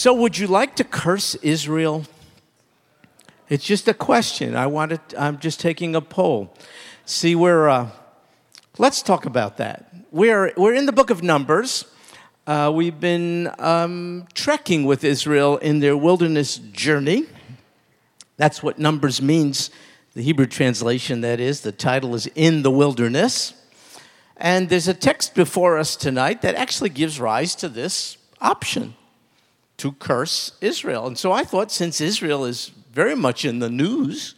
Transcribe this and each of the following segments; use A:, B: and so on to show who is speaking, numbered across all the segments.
A: So, would you like to curse Israel? It's just a question. I want to, I'm just taking a poll. See, we're, uh, let's talk about that. We're, we're in the book of Numbers. Uh, we've been um, trekking with Israel in their wilderness journey. That's what Numbers means, the Hebrew translation, that is. The title is In the Wilderness. And there's a text before us tonight that actually gives rise to this option to curse Israel. And so I thought, since Israel is very much in the news,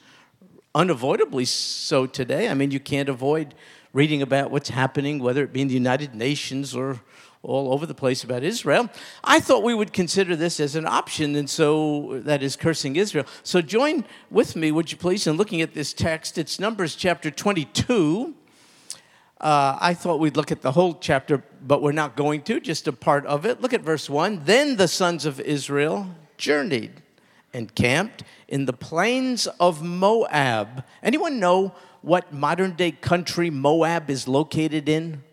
A: unavoidably so today, I mean, you can't avoid reading about what's happening, whether it be in the United Nations or all over the place about Israel. I thought we would consider this as an option, and so that is cursing Israel. So join with me, would you please, in looking at this text. It's Numbers chapter 22. Uh, I thought we'd look at the whole chapter, but we're not going to, just a part of it. Look at verse 1. Then the sons of Israel journeyed and camped in the plains of Moab. Anyone know what modern day country Moab is located in?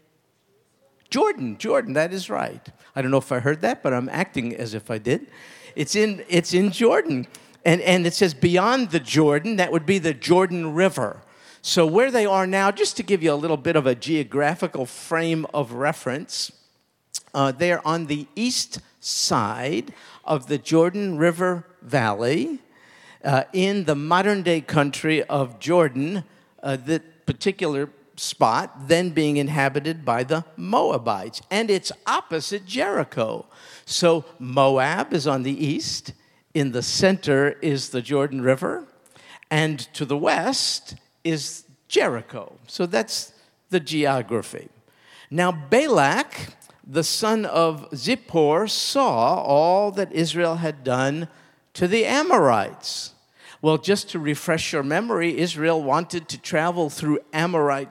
A: Jordan, Jordan, that is right. I don't know if I heard that, but I'm acting as if I did. It's in, it's in Jordan. And, and it says beyond the Jordan, that would be the Jordan River. So, where they are now, just to give you a little bit of a geographical frame of reference, uh, they're on the east side of the Jordan River Valley uh, in the modern day country of Jordan, uh, that particular spot then being inhabited by the Moabites. And it's opposite Jericho. So, Moab is on the east, in the center is the Jordan River, and to the west is Jericho. So that's the geography. Now, Balak, the son of Zippor, saw all that Israel had done to the Amorites. Well, just to refresh your memory, Israel wanted to travel through Amorite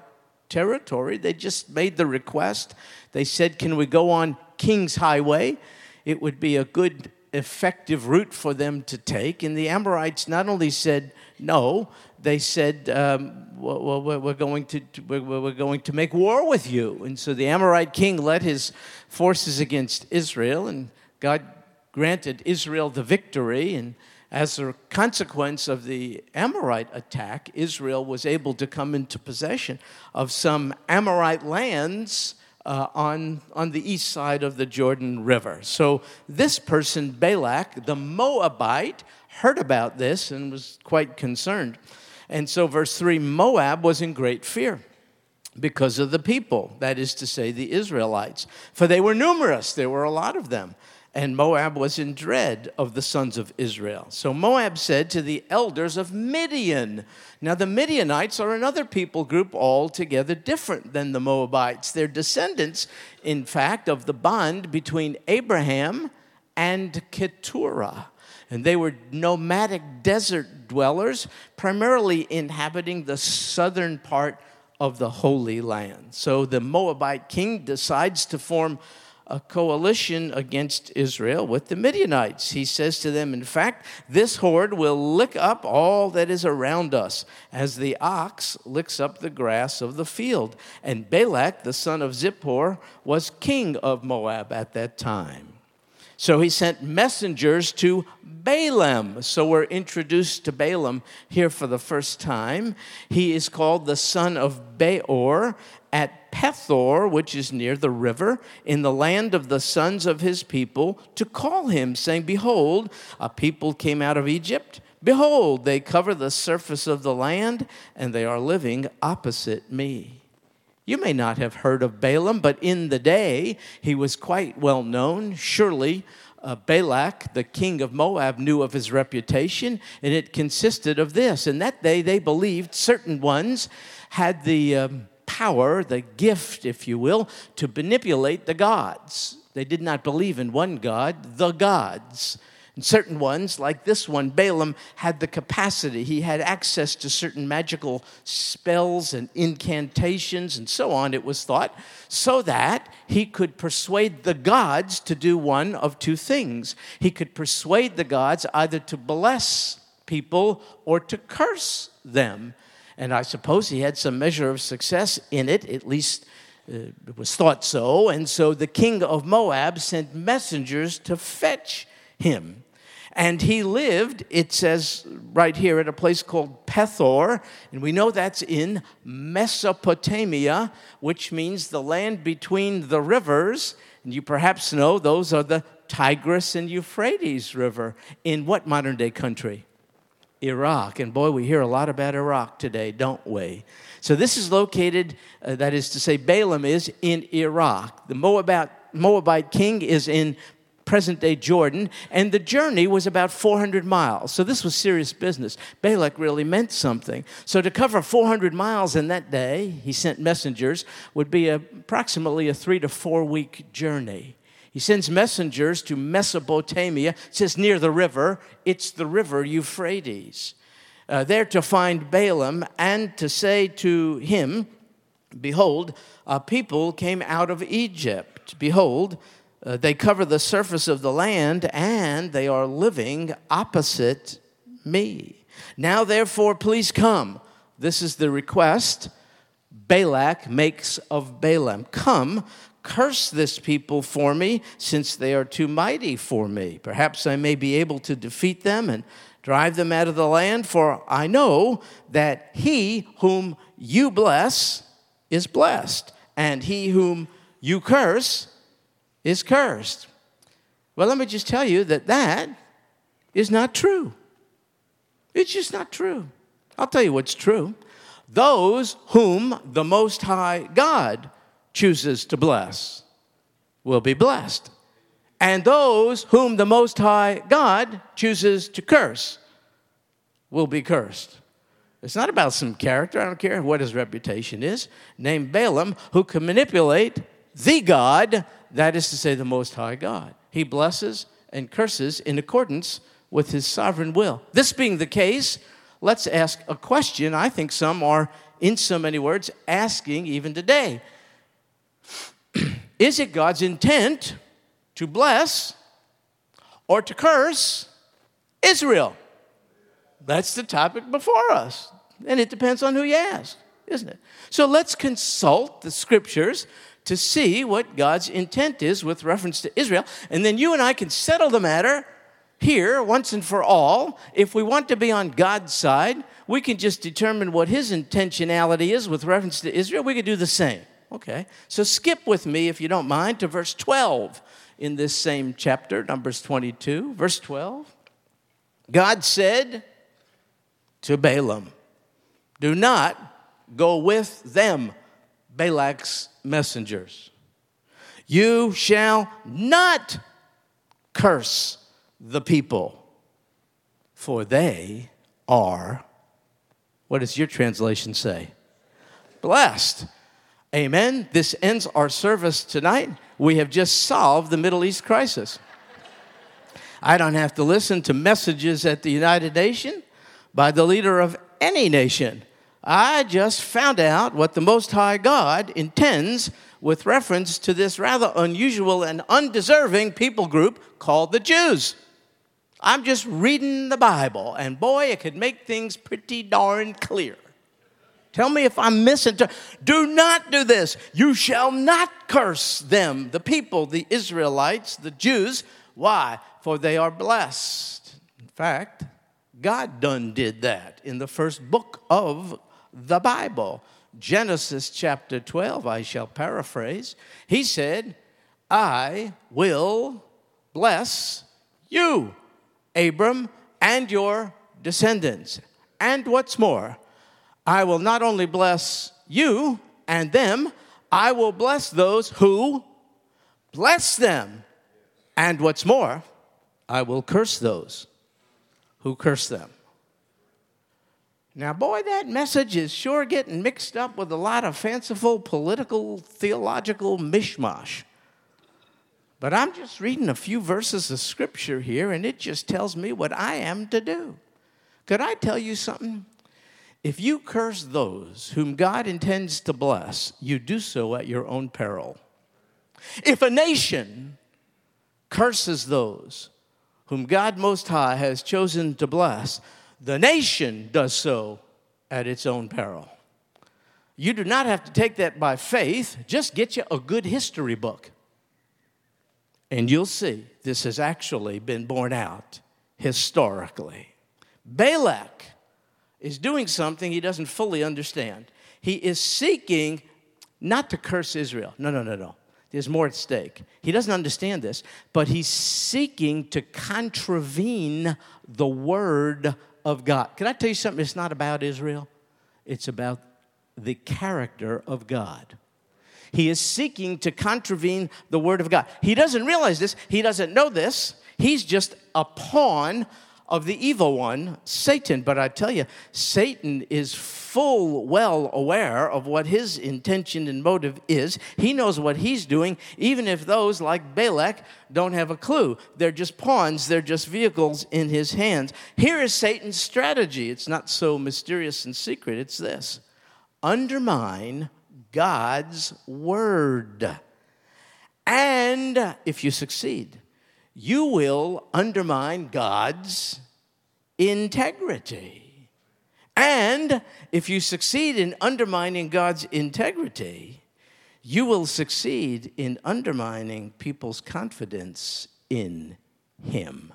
A: territory. They just made the request. They said, Can we go on King's Highway? It would be a good, effective route for them to take. And the Amorites not only said no, they said, um, we're, going to, we're going to make war with you. And so the Amorite king led his forces against Israel, and God granted Israel the victory. And as a consequence of the Amorite attack, Israel was able to come into possession of some Amorite lands uh, on, on the east side of the Jordan River. So this person, Balak, the Moabite, heard about this and was quite concerned. And so, verse 3 Moab was in great fear because of the people, that is to say, the Israelites. For they were numerous, there were a lot of them. And Moab was in dread of the sons of Israel. So Moab said to the elders of Midian. Now, the Midianites are another people group altogether different than the Moabites. They're descendants, in fact, of the bond between Abraham and Keturah and they were nomadic desert dwellers, primarily inhabiting the southern part of the Holy Land. So the Moabite king decides to form a coalition against Israel with the Midianites. He says to them, In fact, this horde will lick up all that is around us, as the ox licks up the grass of the field. And Balak, the son of Zippor, was king of Moab at that time. So he sent messengers to Balaam. So we're introduced to Balaam here for the first time. He is called the son of Beor at Pethor, which is near the river, in the land of the sons of his people, to call him, saying, Behold, a people came out of Egypt. Behold, they cover the surface of the land, and they are living opposite me. You may not have heard of Balaam, but in the day he was quite well known. Surely uh, Balak, the king of Moab, knew of his reputation, and it consisted of this. In that day, they believed certain ones had the um, power, the gift, if you will, to manipulate the gods. They did not believe in one God, the gods. And certain ones, like this one, Balaam, had the capacity. He had access to certain magical spells and incantations and so on, it was thought, so that he could persuade the gods to do one of two things. He could persuade the gods either to bless people or to curse them. And I suppose he had some measure of success in it, at least uh, it was thought so. And so the king of Moab sent messengers to fetch him. And he lived, it says right here, at a place called Pethor. And we know that's in Mesopotamia, which means the land between the rivers. And you perhaps know those are the Tigris and Euphrates River. In what modern day country? Iraq. And boy, we hear a lot about Iraq today, don't we? So this is located, uh, that is to say, Balaam is in Iraq. The Moabite, Moabite king is in present day Jordan, and the journey was about 400 miles. So this was serious business. Balak really meant something. So to cover 400 miles in that day, he sent messengers, would be approximately a three to four week journey. He sends messengers to Mesopotamia, says near the river. It's the river Euphrates. Uh, there to find Balaam and to say to him, Behold, a people came out of Egypt. Behold, uh, they cover the surface of the land and they are living opposite me. Now, therefore, please come. This is the request Balak makes of Balaam. Come, curse this people for me, since they are too mighty for me. Perhaps I may be able to defeat them and drive them out of the land, for I know that he whom you bless is blessed, and he whom you curse is cursed. Well, let me just tell you that that is not true. It's just not true. I'll tell you what's true. Those whom the Most High God chooses to bless will be blessed. And those whom the Most High God chooses to curse will be cursed. It's not about some character, I don't care what his reputation is, named Balaam, who can manipulate the God that is to say, the Most High God. He blesses and curses in accordance with his sovereign will. This being the case, let's ask a question I think some are, in so many words, asking even today. Is it God's intent to bless or to curse Israel? That's the topic before us. And it depends on who you ask, isn't it? So let's consult the scriptures to see what God's intent is with reference to Israel. And then you and I can settle the matter here once and for all. If we want to be on God's side, we can just determine what his intentionality is with reference to Israel. We could do the same. Okay. So skip with me, if you don't mind, to verse 12 in this same chapter, Numbers 22. Verse 12. God said to Balaam, Do not go with them Balak's messengers. You shall not curse the people, for they are, what does your translation say? Blessed. Amen. This ends our service tonight. We have just solved the Middle East crisis. I don't have to listen to messages at the United Nations by the leader of any nation. I just found out what the Most High God intends with reference to this rather unusual and undeserving people group called the Jews. I'm just reading the Bible, and boy, it could make things pretty darn clear. Tell me if I'm missing. Do not do this. You shall not curse them, the people, the Israelites, the Jews. Why? For they are blessed. In fact, God done did that in the first book of the Bible. Genesis chapter 12, I shall paraphrase. He said, I will bless you, Abram, and your descendants. And what's more, I will not only bless you and them, I will bless those who bless them. And what's more, I will curse those who curse them. Now, boy, that message is sure getting mixed up with a lot of fanciful political, theological mishmash. But I'm just reading a few verses of scripture here, and it just tells me what I am to do. Could I tell you something? If you curse those whom God intends to bless, you do so at your own peril. If a nation curses those whom God Most High has chosen to bless, the nation does so at its own peril. You do not have to take that by faith, just get you a good history book And you'll see this has actually been borne out historically. Balak is doing something he doesn't fully understand. He is seeking not to curse Israel. No, no, no, no. There's more at stake. He doesn't understand this, but he's seeking to contravene the word of God. Can I tell you something? It's not about Israel, it's about the character of God. He is seeking to contravene the word of God. He doesn't realize this, he doesn't know this. He's just a pawn of the evil one, Satan. But I tell you, Satan is full well aware of what his intention and motive is. He knows what he's doing, even if those like Balak don't have a clue. They're just pawns, they're just vehicles in his hands. Here is Satan's strategy. It's not so mysterious and secret, it's this undermine God's word. And if you succeed, you will undermine God's integrity. And if you succeed in undermining God's integrity, you will succeed in undermining people's confidence in Him.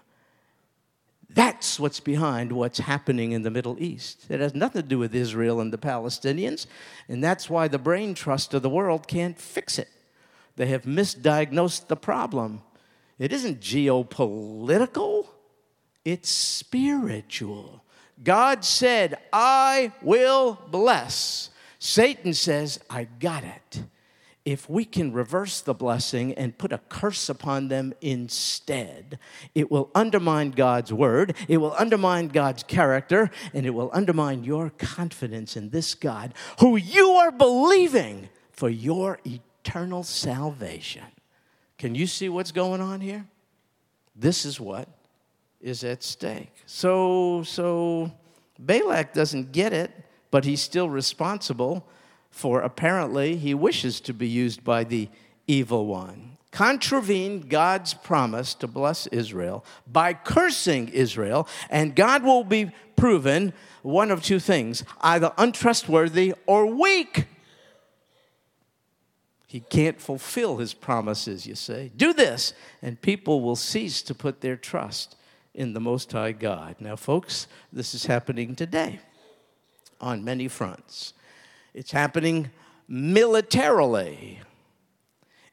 A: That's what's behind what's happening in the Middle East. It has nothing to do with Israel and the Palestinians, and that's why the brain trust of the world can't fix it. They have misdiagnosed the problem. It isn't geopolitical, it's spiritual. God said, I will bless. Satan says, I got it. If we can reverse the blessing and put a curse upon them instead, it will undermine God's word, it will undermine God's character, and it will undermine your confidence in this God who you are believing for your eternal salvation. Can you see what's going on here? This is what is at stake. So, so Balak doesn't get it, but he's still responsible for apparently he wishes to be used by the evil one. Contravene God's promise to bless Israel by cursing Israel, and God will be proven one of two things either untrustworthy or weak. He can't fulfill his promises, you say. Do this, and people will cease to put their trust in the Most High God. Now, folks, this is happening today on many fronts. It's happening militarily,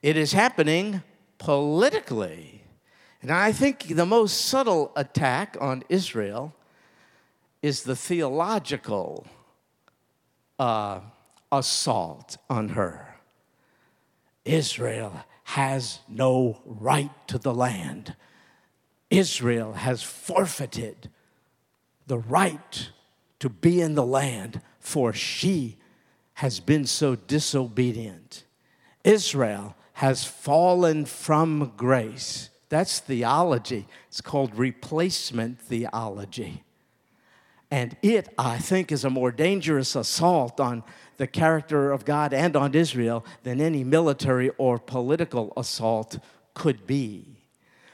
A: it is happening politically. And I think the most subtle attack on Israel is the theological uh, assault on her. Israel has no right to the land. Israel has forfeited the right to be in the land, for she has been so disobedient. Israel has fallen from grace. That's theology. It's called replacement theology. And it, I think, is a more dangerous assault on the character of God and on Israel than any military or political assault could be.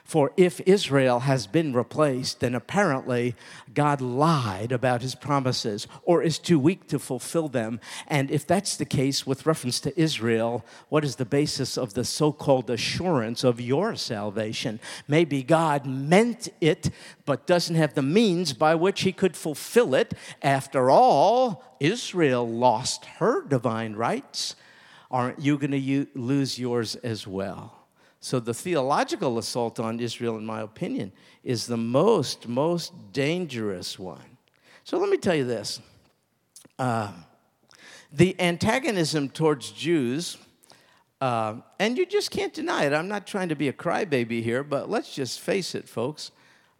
A: For if Israel has been replaced, then apparently God lied about his promises or is too weak to fulfill them. And if that's the case with reference to Israel, what is the basis of the so called assurance of your salvation? Maybe God meant it, but doesn't have the means by which he could fulfill it. After all, Israel lost her divine rights. Aren't you going to lose yours as well? So, the theological assault on Israel, in my opinion, is the most, most dangerous one. So, let me tell you this uh, the antagonism towards Jews, uh, and you just can't deny it. I'm not trying to be a crybaby here, but let's just face it, folks.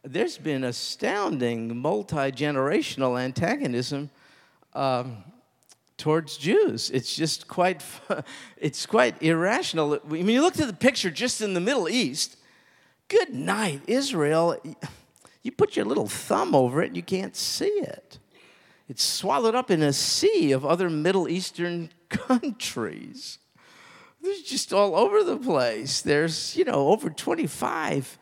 A: There's been astounding multi generational antagonism um, towards Jews. It's just quite, it's quite irrational. When you look at the picture just in the Middle East, good night, Israel. You put your little thumb over it, and you can't see it. It's swallowed up in a sea of other Middle Eastern countries. There's just all over the place. There's, you know, over 25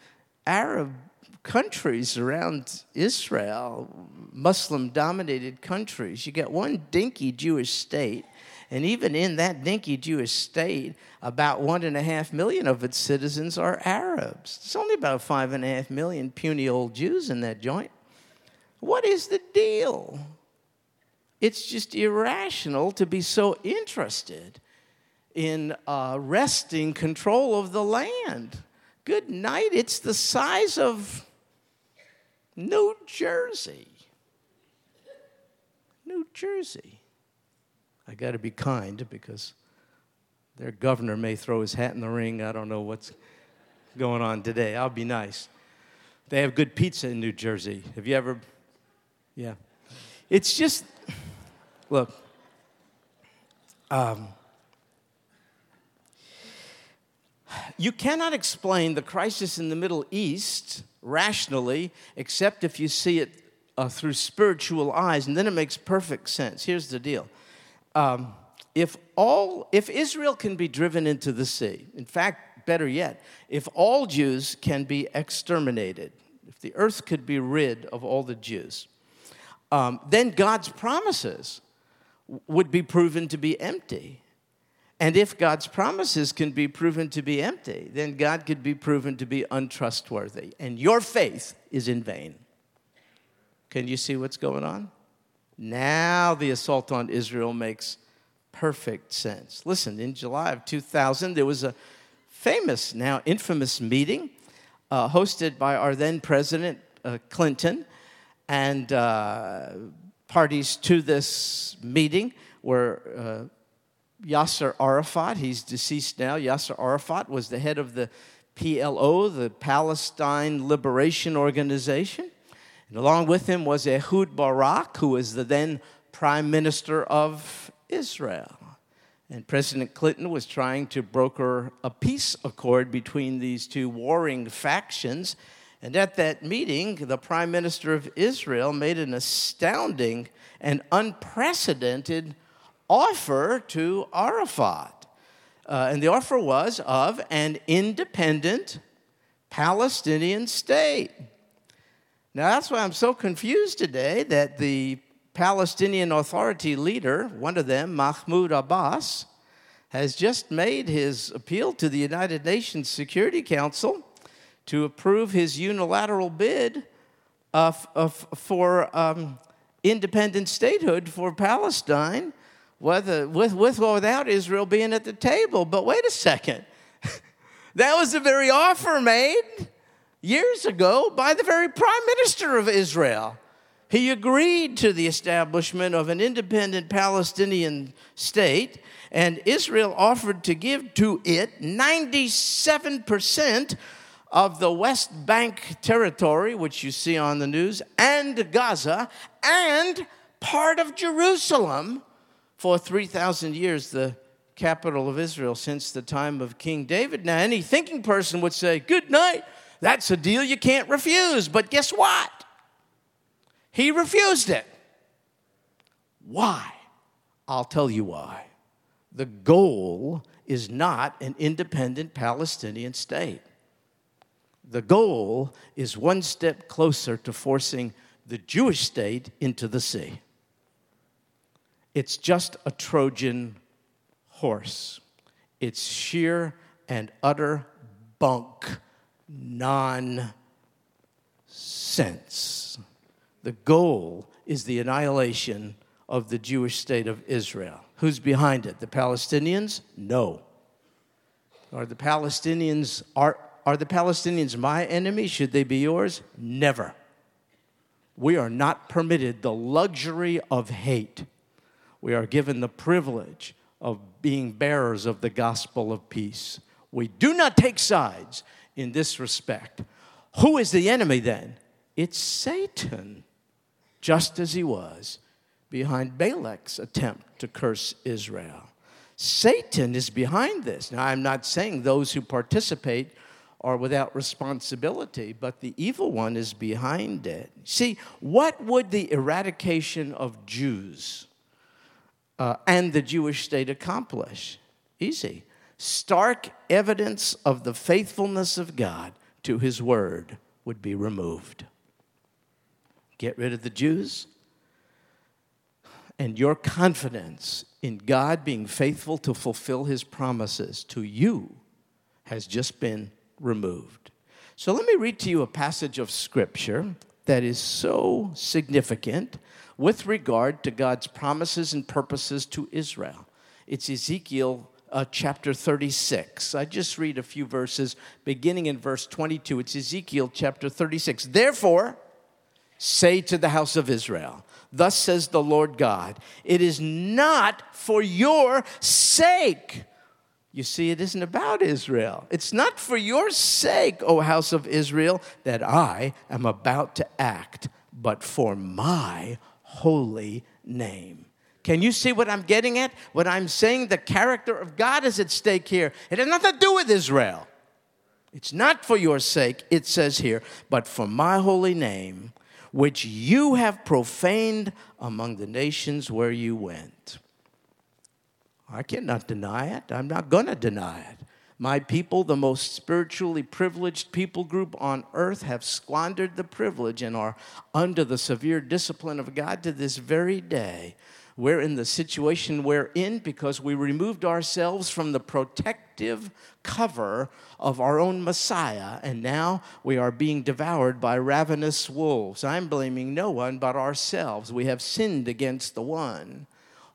A: Arab countries around Israel, Muslim dominated countries. You get one dinky Jewish state, And even in that dinky Jewish state, about one and a half million of its citizens are Arabs. It's only about five and a half million puny old Jews in that joint. What is the deal? It's just irrational to be so interested in uh, wresting control of the land. Good night. It's the size of New Jersey. Jersey. I got to be kind because their governor may throw his hat in the ring. I don't know what's going on today. I'll be nice. They have good pizza in New Jersey. Have you ever? Yeah. It's just, look, um, you cannot explain the crisis in the Middle East rationally except if you see it uh, through spiritual eyes, and then it makes perfect sense. Here's the deal. Um, if all if Israel can be driven into the sea, in fact, better yet, if all Jews can be exterminated, if the earth could be rid of all the Jews, um, then God's promises would be proven to be empty. And if God's promises can be proven to be empty, then God could be proven to be untrustworthy. And your faith is in vain. Can you see what's going on? Now the assault on Israel makes perfect sense. Listen, in July of 2000, there was a famous, now infamous meeting uh, hosted by our then president, uh, Clinton, and uh, parties to this meeting were uh, Yasser Arafat. He's deceased now. Yasser Arafat was the head of the PLO, the Palestine Liberation Organization. And along with him was Ehud Barak, who was the then prime minister of Israel. And President Clinton was trying to broker a peace accord between these two warring factions. And at that meeting, the prime minister of Israel made an astounding and unprecedented offer to Arafat. Uh, and the offer was of an independent Palestinian state. Now, that's why I'm so confused today that the Palestinian Authority leader, one of them, Mahmoud Abbas, has just made his appeal to the United Nations Security Council to approve his unilateral bid for um, independent statehood for Palestine whether, with, with or without Israel being at the table. But wait a second. that was the very offer made years ago by the very prime minister of Israel. He agreed to the establishment of an independent Palestinian state, and Israel offered to give to it 97% of the West Bank territory, which you see on the news, and Gaza, and part of Jerusalem for 3,000 years the capital of Israel since the time of King David. Now, any thinking person would say, Good night, that's a deal you can't refuse. But guess what? He refused it. Why? I'll tell you why. The goal is not an independent Palestinian state. The goal is one step closer to forcing the Jewish state into the sea. It's just a Trojan horse. It's sheer and utter bunk, nonsense. The goal is the annihilation of the Jewish state of Israel. Who's behind it? The Palestinians? No. Are the Palestinians are, are the Palestinians my enemy? Should they be yours? Never. We are not permitted the luxury of hate we are given the privilege of being bearers of the gospel of peace. We do not take sides in this respect. Who is the enemy then? It's Satan, just as he was behind Balak's attempt to curse Israel. Satan is behind this. Now, I'm not saying those who participate are without responsibility, but the evil one is behind it. See, what would the eradication of Jews uh, and the Jewish state accomplish? Easy. Stark evidence of the faithfulness of God to his word would be removed. Get rid of the Jews, and your confidence in God being faithful to fulfill his promises to you has just been removed. So let me read to you a passage of scripture that is so significant with regard to God's promises and purposes to Israel. It's Ezekiel uh, chapter 36. I just read a few verses beginning in verse 22. It's Ezekiel chapter 36. Therefore, say to the house of Israel, Thus says the Lord God, it is not for your sake. You see, it isn't about Israel. It's not for your sake, O house of Israel, that I am about to act, but for my holy name. Can you see what I'm getting at? What I'm saying, the character of God is at stake here. It has nothing to do with Israel. It's not for your sake, it says here, but for my holy name, which you have profaned among the nations where you went. I cannot deny it. I'm not going to deny it. My people, the most spiritually privileged people group on earth, have squandered the privilege and are under the severe discipline of God to this very day. We're in the situation we're in because we removed ourselves from the protective cover of our own Messiah, and now we are being devoured by ravenous wolves. I'm blaming no one but ourselves. We have sinned against the one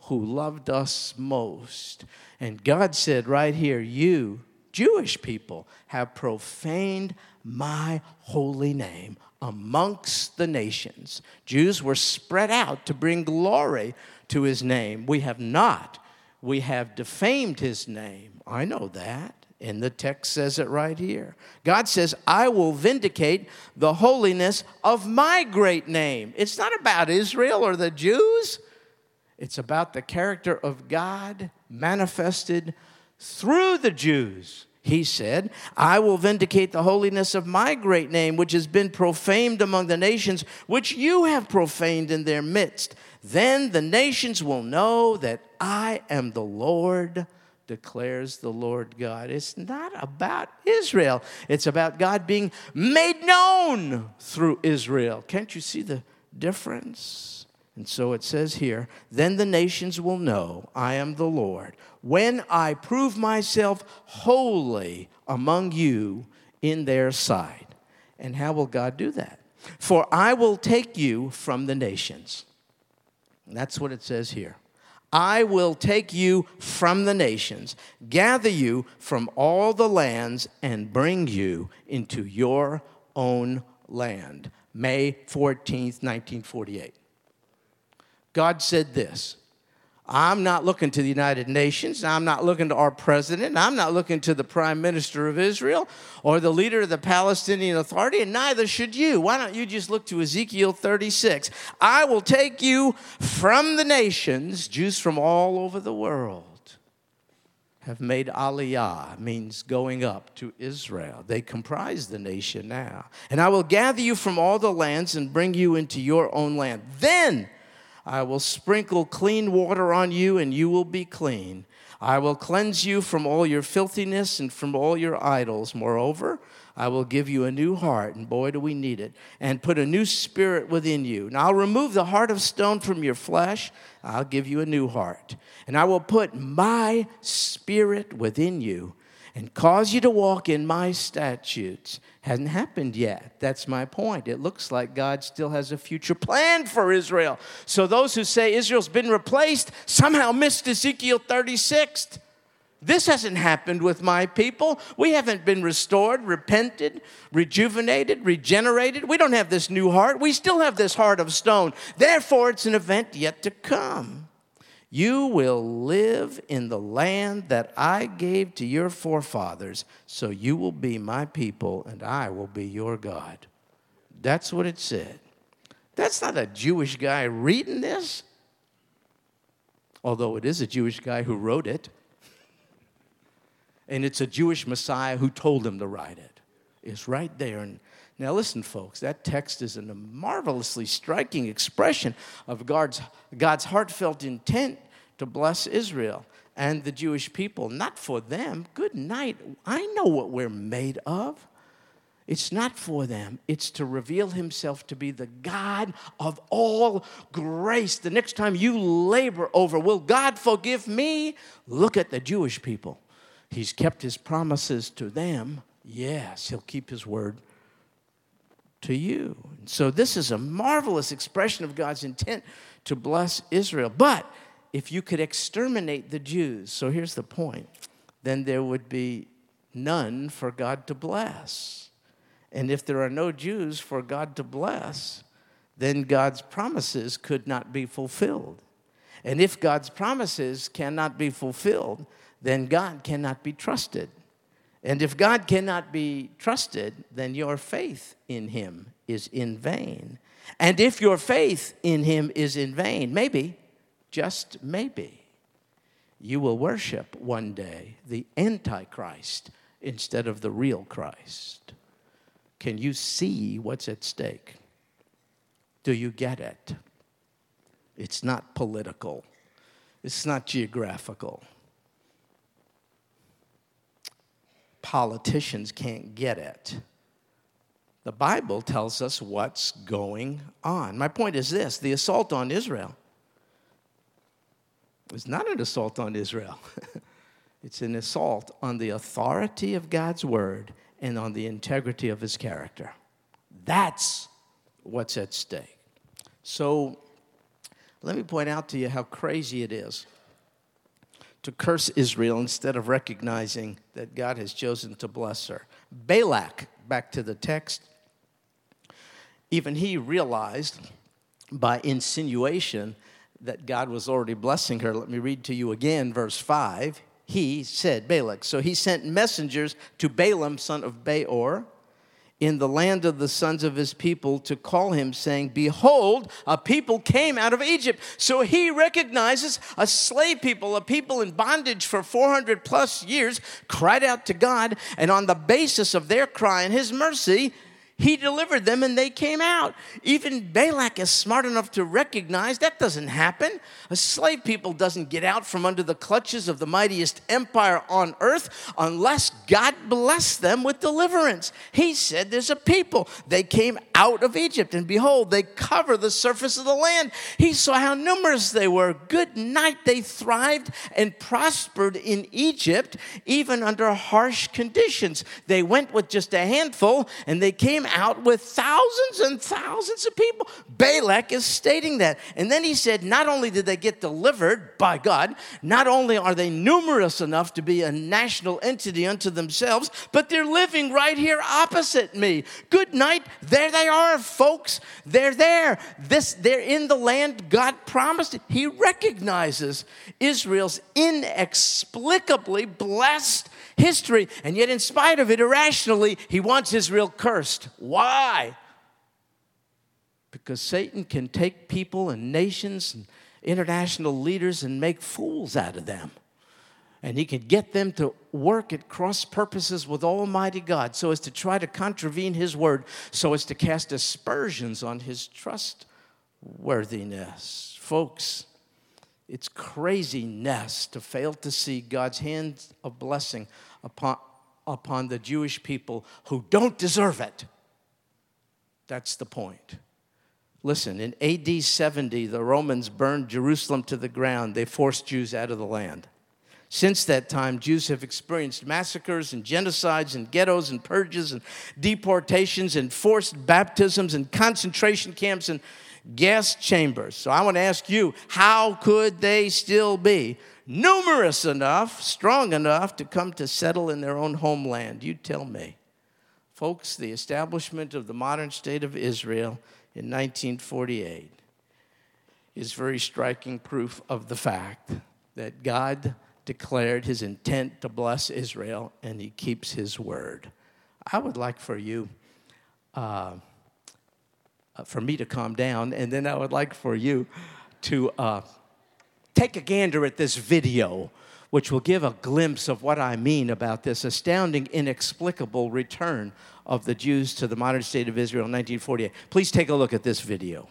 A: who loved us most. And God said right here, You, Jewish people, have profaned my holy name amongst the nations. Jews were spread out to bring glory to his name. We have not. We have defamed his name. I know that. And the text says it right here. God says, I will vindicate the holiness of my great name. It's not about Israel or the Jews, it's about the character of God manifested through the Jews. He said, I will vindicate the holiness of my great name, which has been profaned among the nations, which you have profaned in their midst. Then the nations will know that I am the Lord, declares the Lord God. It's not about Israel, it's about God being made known through Israel. Can't you see the difference? And so it says here, then the nations will know I am the Lord when I prove myself holy among you in their sight. And how will God do that? For I will take you from the nations that's what it says here. I will take you from the nations, gather you from all the lands, and bring you into your own land. May 14th, 1948. God said this I'm not looking to the United Nations. I'm not looking to our president. I'm not looking to the prime minister of Israel or the leader of the Palestinian Authority, and neither should you. Why don't you just look to Ezekiel 36? I will take you from the nations, Jews from all over the world have made aliyah, means going up to Israel. They comprise the nation now. And I will gather you from all the lands and bring you into your own land. Then I will sprinkle clean water on you, and you will be clean. I will cleanse you from all your filthiness and from all your idols. Moreover, I will give you a new heart, and boy, do we need it, and put a new spirit within you. And I'll remove the heart of stone from your flesh. I'll give you a new heart. And I will put my spirit within you and cause you to walk in my statutes. Hasn't happened yet. That's my point. It looks like God still has a future plan for Israel. So those who say Israel's been replaced somehow missed Ezekiel 36. This hasn't happened with my people. We haven't been restored, repented, rejuvenated, regenerated. We don't have this new heart. We still have this heart of stone. Therefore, it's an event yet to come. You will live in the land that I gave to your forefathers, so you will be my people, and I will be your God. That's what it said. That's not a Jewish guy reading this, although it is a Jewish guy who wrote it. And it's a Jewish Messiah who told him to write it. It's right there. And now, listen, folks, that text is a marvelously striking expression of God's, God's heartfelt intent to bless Israel and the Jewish people, not for them. Good night. I know what we're made of. It's not for them, it's to reveal himself to be the God of all grace. The next time you labor over, will God forgive me? Look at the Jewish people. He's kept his promises to them. Yes, he'll keep his word to you. So, this is a marvelous expression of God's intent to bless Israel. But if you could exterminate the Jews, so here's the point, then there would be none for God to bless. And if there are no Jews for God to bless, then God's promises could not be fulfilled. And if God's promises cannot be fulfilled, then God cannot be trusted. And if God cannot be trusted, then your faith in Him is in vain. And if your faith in Him is in vain, maybe, just maybe, you will worship one day the Antichrist instead of the real Christ. Can you see what's at stake? Do you get it? It's not political, it's not geographical. Politicians can't get it. The Bible tells us what's going on. My point is this the assault on Israel is not an assault on Israel. It's an assault on the authority of God's word and on the integrity of his character. That's what's at stake. So let me point out to you how crazy it is to curse Israel instead of recognizing that God has chosen to bless her. Balak, back to the text, even he realized by insinuation that God was already blessing her. Let me read to you again, verse 5 he said, Balak. So he sent messengers to Balaam, son of Beor, in the land of the sons of his people to call him, saying, Behold, a people came out of Egypt. So he recognizes a slave people, a people in bondage for 400 plus years, cried out to God, and on the basis of their cry and his mercy, he delivered them and they came out. Even Balak is smart enough to recognize that doesn't happen. A slave people doesn't get out from under the clutches of the mightiest empire on earth unless God bless them with deliverance. He said there's a people. They came out of Egypt and behold, they cover the surface of the land. He saw how numerous they were. Good night, they thrived and prospered in Egypt even under harsh conditions. They went with just a handful and they came out with thousands and thousands of people. Balak is stating that. And then he said, not only did they get delivered by God, not only are they numerous enough to be a national entity unto themselves, but they're living right here opposite me. Good night. There they are, folks. They're there. This, they're in the land God promised. He recognizes Israel's inexplicably blessed history. And yet, in spite of it, irrationally, he wants Israel cursed. Why? Because Satan can take people and nations and international leaders and make fools out of them. And he can get them to work at cross purposes with Almighty God so as to try to contravene his word, so as to cast aspersions on his trustworthiness. Folks, it's craziness to fail to see God's hand of blessing upon, upon the Jewish people who don't deserve it. That's the point. Listen, in AD 70, the Romans burned Jerusalem to the ground. They forced Jews out of the land. Since that time, Jews have experienced massacres and genocides and ghettos and purges and deportations and forced baptisms and concentration camps and gas chambers. So I want to ask you how could they still be numerous enough, strong enough to come to settle in their own homeland? You tell me. Folks, the establishment of the modern state of Israel in 1948 is very striking proof of the fact that God declared his intent to bless Israel and he keeps his word. I would like for you, uh, for me to calm down, and then I would like for you to. Uh, take a gander at this video, which will give a glimpse of what I mean about this astounding, inexplicable return of the Jews to the modern state of Israel in 1948. Please take a look at this video.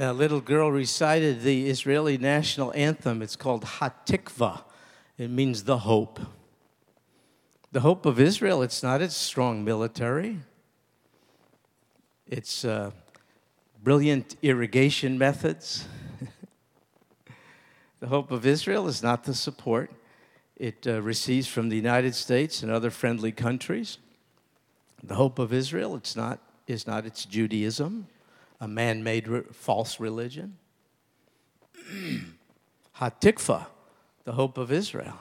A: A little girl recited the Israeli national anthem. It's called Hatikva. It means the hope. The hope of Israel, it's not its strong military, it's uh, brilliant irrigation methods. the hope of Israel is not the support it uh, receives from the United States and other friendly countries. The hope of Israel, it's not, is not its Judaism a man made re- false religion. Hatikva, the hope of Israel,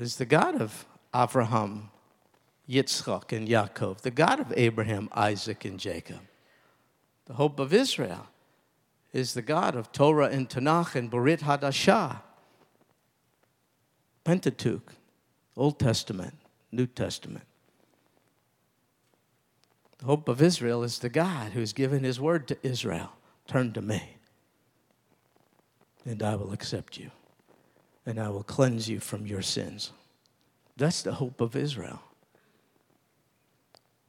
A: is the God of Abraham, Yitzchak, and Yaakov, the God of Abraham, Isaac, and Jacob. The hope of Israel is the God of Torah and Tanakh and Berit Hadashah, Pentateuch, Old Testament, New Testament. The hope of Israel is the God who's given his word to Israel. Turn to me, and I will accept you, and I will cleanse you from your sins. That's the hope of Israel.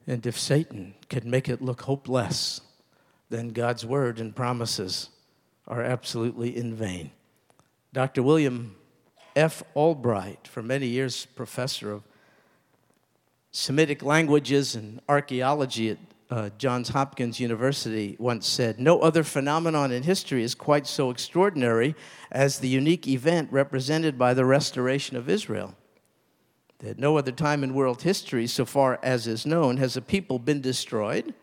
A: And if Satan can make it look hopeless, then God's word and promises are absolutely in vain. Dr. William F. Albright, for many years professor of Semitic languages and archaeology at uh, Johns Hopkins University, once said No other phenomenon in history is quite so extraordinary as the unique event represented by the restoration of Israel. At no other time in world history, so far as is known, has a people been destroyed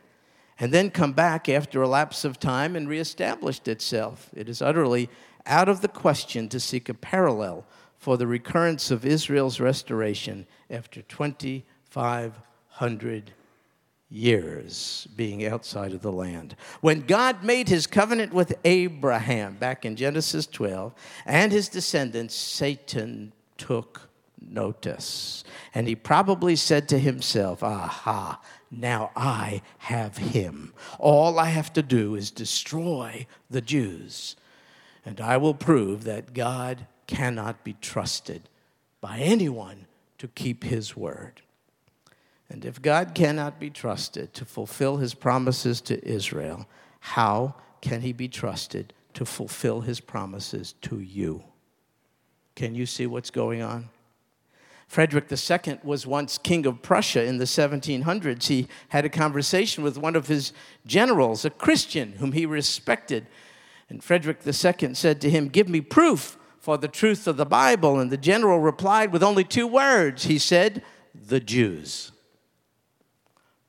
A: and then come back after a lapse of time and reestablished itself. It is utterly out of the question to seek a parallel for the recurrence of Israel's restoration after 2,500 years being outside of the land. When God made his covenant with Abraham back in Genesis 12 and his descendants, Satan took notice. And he probably said to himself, Aha, now I have him. All I have to do is destroy the Jews, and I will prove that God cannot be trusted by anyone to keep his word. And if God cannot be trusted to fulfill his promises to Israel, how can he be trusted to fulfill his promises to you? Can you see what's going on? Frederick II was once king of Prussia in the 1700s. He had a conversation with one of his generals, a Christian whom he respected. And Frederick II said to him, Give me proof for the truth of the Bible. And the general replied with only two words. He said, The Jews.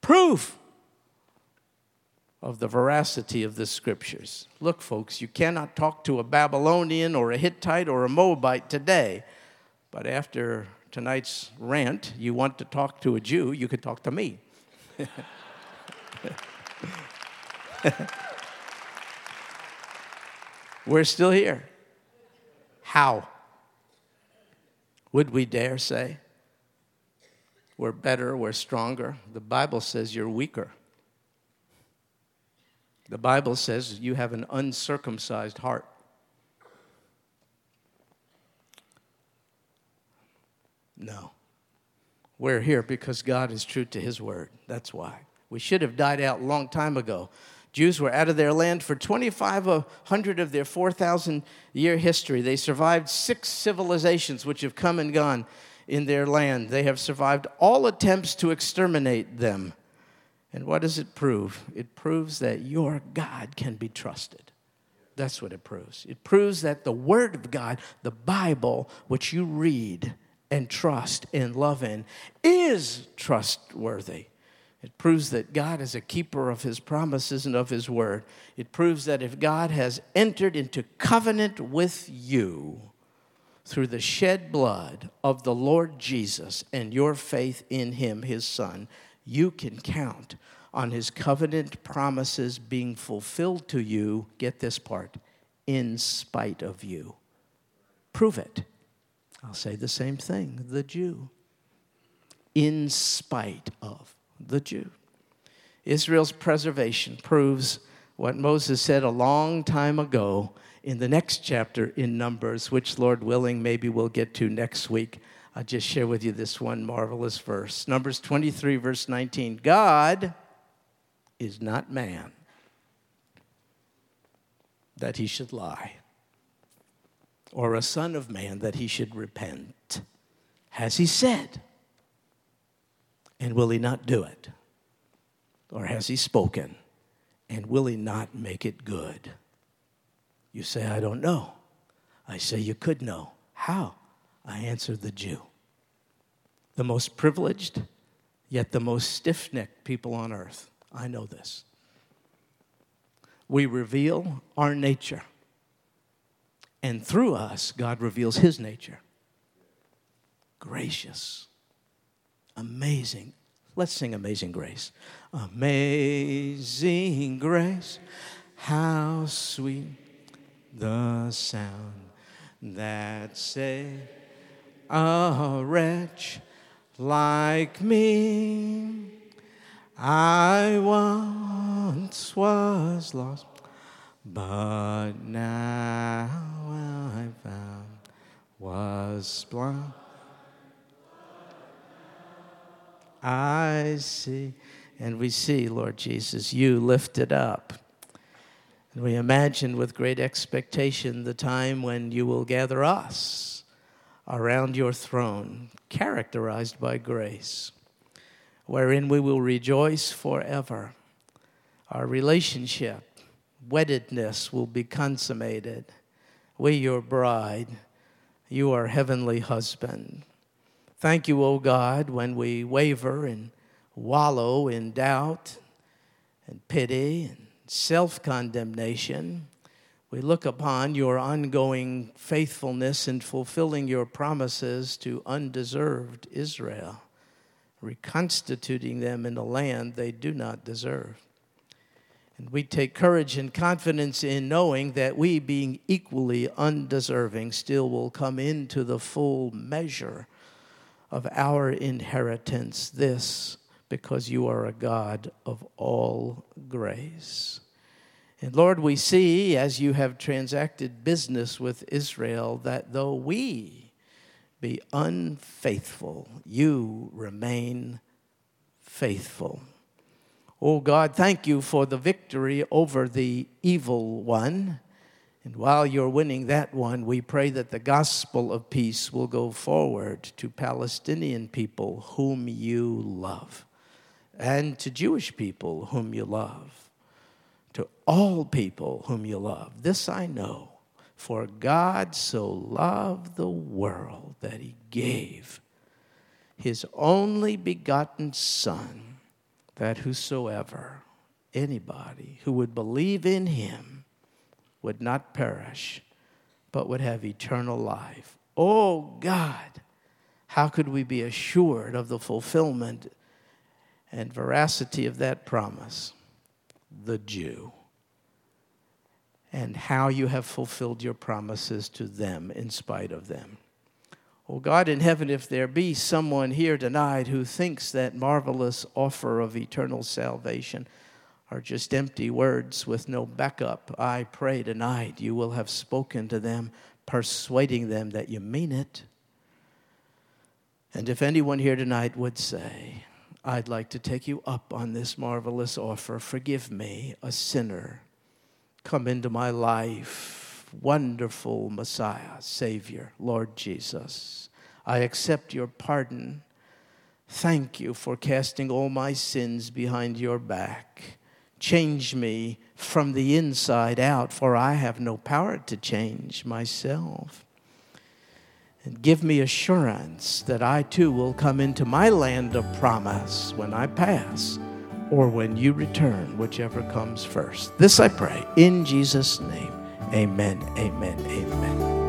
A: Proof of the veracity of the scriptures. Look, folks, you cannot talk to a Babylonian or a Hittite or a Moabite today, but after tonight's rant, you want to talk to a Jew, you could talk to me. We're still here. How? Would we dare say? We're better, we're stronger. The Bible says you're weaker. The Bible says you have an uncircumcised heart. No. We're here because God is true to his word. That's why. We should have died out a long time ago. Jews were out of their land for 2,500 of their 4,000 year history. They survived six civilizations which have come and gone in their land. They have survived all attempts to exterminate them. And what does it prove? It proves that your God can be trusted. That's what it proves. It proves that the Word of God, the Bible, which you read, and trust and love in is trustworthy. It proves that God is a keeper of his promises and of his word. It proves that if God has entered into covenant with you through the shed blood of the Lord Jesus and your faith in him, his son, you can count on his covenant promises being fulfilled to you. Get this part in spite of you. Prove it. I'll say the same thing the Jew, in spite of the Jew. Israel's preservation proves what Moses said a long time ago in the next chapter in Numbers, which, Lord willing, maybe we'll get to next week. I'll just share with you this one marvelous verse. Numbers 23, verse 19. God is not man that he should lie or a son of man that he should repent? Has he said? And will he not do it? Or has he spoken? And will he not make it good? You say, I don't know. I say, you could know. How? I answer the Jew. The most privileged, yet the most stiff necked people on earth. I know this. We reveal our nature and through us, God reveals his nature. Gracious, amazing. Let's sing Amazing Grace. Amazing Grace, how sweet the sound that saved a wretch like me. I once was lost, but now I found was blind. I see, and we see, Lord Jesus, you lifted up. And we imagine with great expectation the time when you will gather us around your throne, characterized by grace, wherein we will rejoice forever. Our relationship, weddedness will be consummated. We, your bride, you are heavenly husband. Thank you, O God, when we waver and wallow in doubt and pity and self condemnation we look upon your ongoing faithfulness in fulfilling your promises to undeserved Israel, reconstituting them in a land they do not deserve. And we take courage and confidence in knowing that we, being equally undeserving, still will come into the full measure of our inheritance. This because you are a God of all grace. And Lord, we see as you have transacted business with Israel that though we be unfaithful, you remain faithful. Oh God, thank you for the victory over the evil one. And while you're winning that one, we pray that the gospel of peace will go forward to Palestinian people whom you love and to Jewish people whom you love to all people whom you love. This I know, for God so loved the world that he gave his only begotten Son, that whosoever, anybody who would believe in him, would not perish, but would have eternal life. Oh God, how could we be assured of the fulfillment and veracity of that promise? the Jew and how you have fulfilled your promises to them in spite of them. Oh God in heaven, if there be someone here tonight who thinks that marvelous offer of eternal salvation are just empty words with no backup, I pray tonight you will have spoken to them, persuading them that you mean it. And if anyone here tonight would say, I'd like to take you up on this marvelous offer. Forgive me, a sinner. Come into my life, wonderful Messiah, Savior, Lord Jesus. I accept your pardon. Thank you for casting all my sins behind your back. Change me from the inside out, for I have no power to change myself and give me assurance that I too will come into my land of promise when I pass or when you return, whichever comes first. This I pray in Jesus' name. Amen, amen, amen.